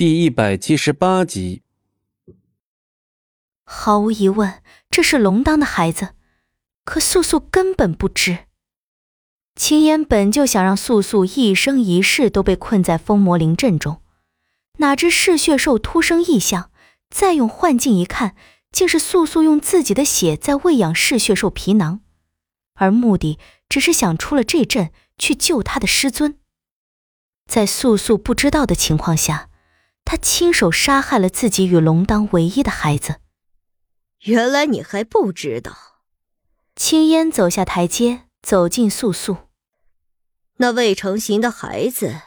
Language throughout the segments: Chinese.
第一百七十八集。毫无疑问，这是龙当的孩子，可素素根本不知。青烟本就想让素素一生一世都被困在风魔灵阵中，哪知嗜血兽突生异象，再用幻境一看，竟是素素用自己的血在喂养嗜血兽皮囊，而目的只是想出了这阵去救他的师尊。在素素不知道的情况下。他亲手杀害了自己与龙当唯一的孩子。原来你还不知道。青烟走下台阶，走进素素。那未成形的孩子，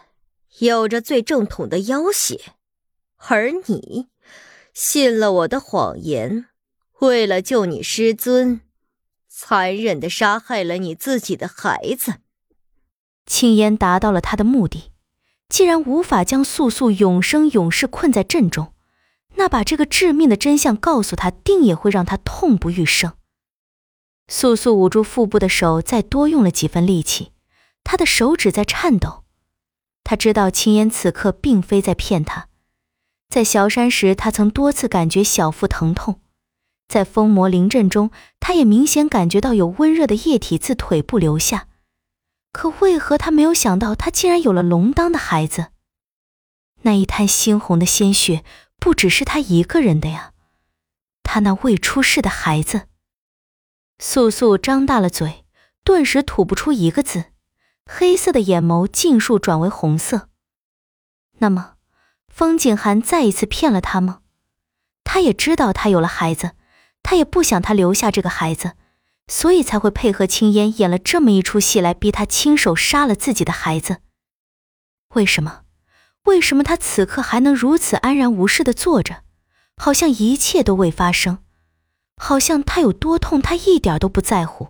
有着最正统的妖血，而你信了我的谎言，为了救你师尊，残忍的杀害了你自己的孩子。青烟达到了他的目的。既然无法将素素永生永世困在阵中，那把这个致命的真相告诉他，定也会让他痛不欲生。素素捂住腹部的手再多用了几分力气，她的手指在颤抖。他知道青烟此刻并非在骗他，在萧山时，他曾多次感觉小腹疼痛；在风魔灵阵中，他也明显感觉到有温热的液体自腿部流下。可为何他没有想到，他竟然有了龙当的孩子？那一滩猩红的鲜血，不只是他一个人的呀！他那未出世的孩子。素素张大了嘴，顿时吐不出一个字，黑色的眼眸尽数转为红色。那么，风景涵再一次骗了他吗？他也知道他有了孩子，他也不想他留下这个孩子。所以才会配合青烟演了这么一出戏，来逼他亲手杀了自己的孩子。为什么？为什么他此刻还能如此安然无事的坐着，好像一切都未发生，好像他有多痛，他一点都不在乎。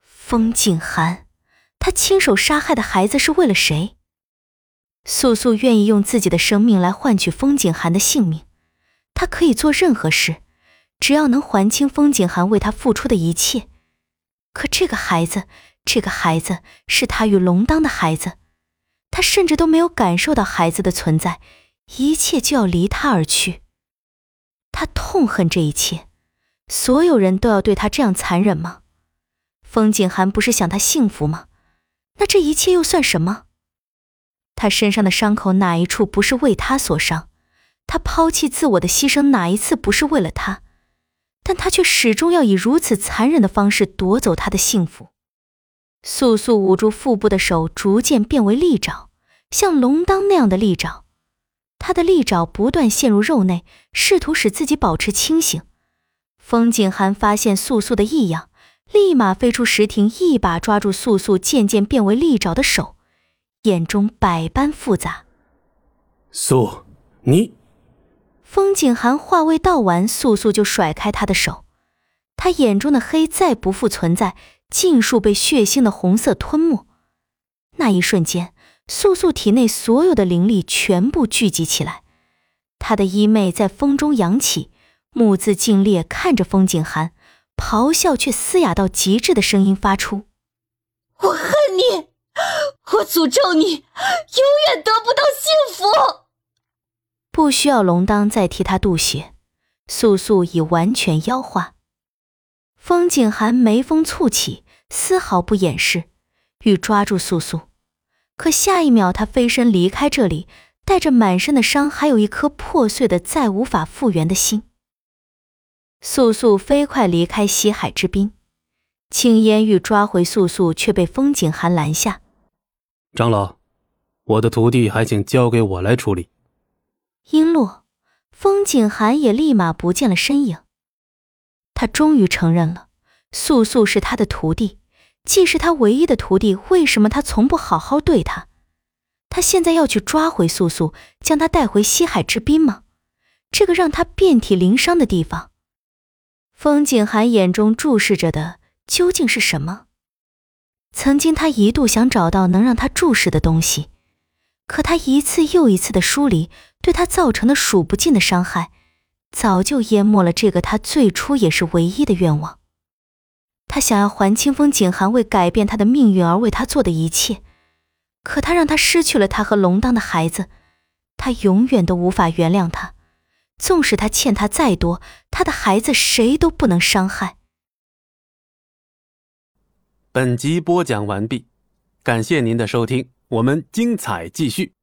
风景寒，他亲手杀害的孩子是为了谁？素素愿意用自己的生命来换取风景寒的性命，他可以做任何事。只要能还清风景涵为他付出的一切，可这个孩子，这个孩子是他与龙当的孩子，他甚至都没有感受到孩子的存在，一切就要离他而去。他痛恨这一切，所有人都要对他这样残忍吗？风景涵不是想他幸福吗？那这一切又算什么？他身上的伤口哪一处不是为他所伤？他抛弃自我的牺牲哪一次不是为了他？但他却始终要以如此残忍的方式夺走他的幸福。素素捂住腹部的手逐渐变为利爪，像龙当那样的利爪。他的利爪不断陷入肉内，试图使自己保持清醒。风景寒发现素素的异样，立马飞出石庭，一把抓住素素渐渐变为利爪的手，眼中百般复杂。素，你。风景寒话未道完，素素就甩开他的手，他眼中的黑再不复存在，尽数被血腥的红色吞没。那一瞬间，素素体内所有的灵力全部聚集起来，她的衣袂在风中扬起，目眦尽裂看着风景寒，咆哮却嘶哑到极致的声音发出：“我恨你，我诅咒你，永远得不到幸福。”不需要龙当再替他渡血，素素已完全妖化。风景寒眉峰蹙起，丝毫不掩饰，欲抓住素素。可下一秒，他飞身离开这里，带着满身的伤，还有一颗破碎的、再无法复原的心。素素飞快离开西海之滨，青烟欲抓回素素，却被风景寒拦下。长老，我的徒弟还请交给我来处理。音落，风景寒也立马不见了身影。他终于承认了，素素是他的徒弟，既是他唯一的徒弟，为什么他从不好好对他？他现在要去抓回素素，将她带回西海之滨吗？这个让他遍体鳞伤的地方，风景寒眼中注视着的究竟是什么？曾经他一度想找到能让他注视的东西。可他一次又一次的疏离，对他造成的数不尽的伤害，早就淹没了这个他最初也是唯一的愿望。他想要还清风景寒为改变他的命运而为他做的一切，可他让他失去了他和龙当的孩子，他永远都无法原谅他。纵使他欠他再多，他的孩子谁都不能伤害。本集播讲完毕，感谢您的收听，我们精彩继续。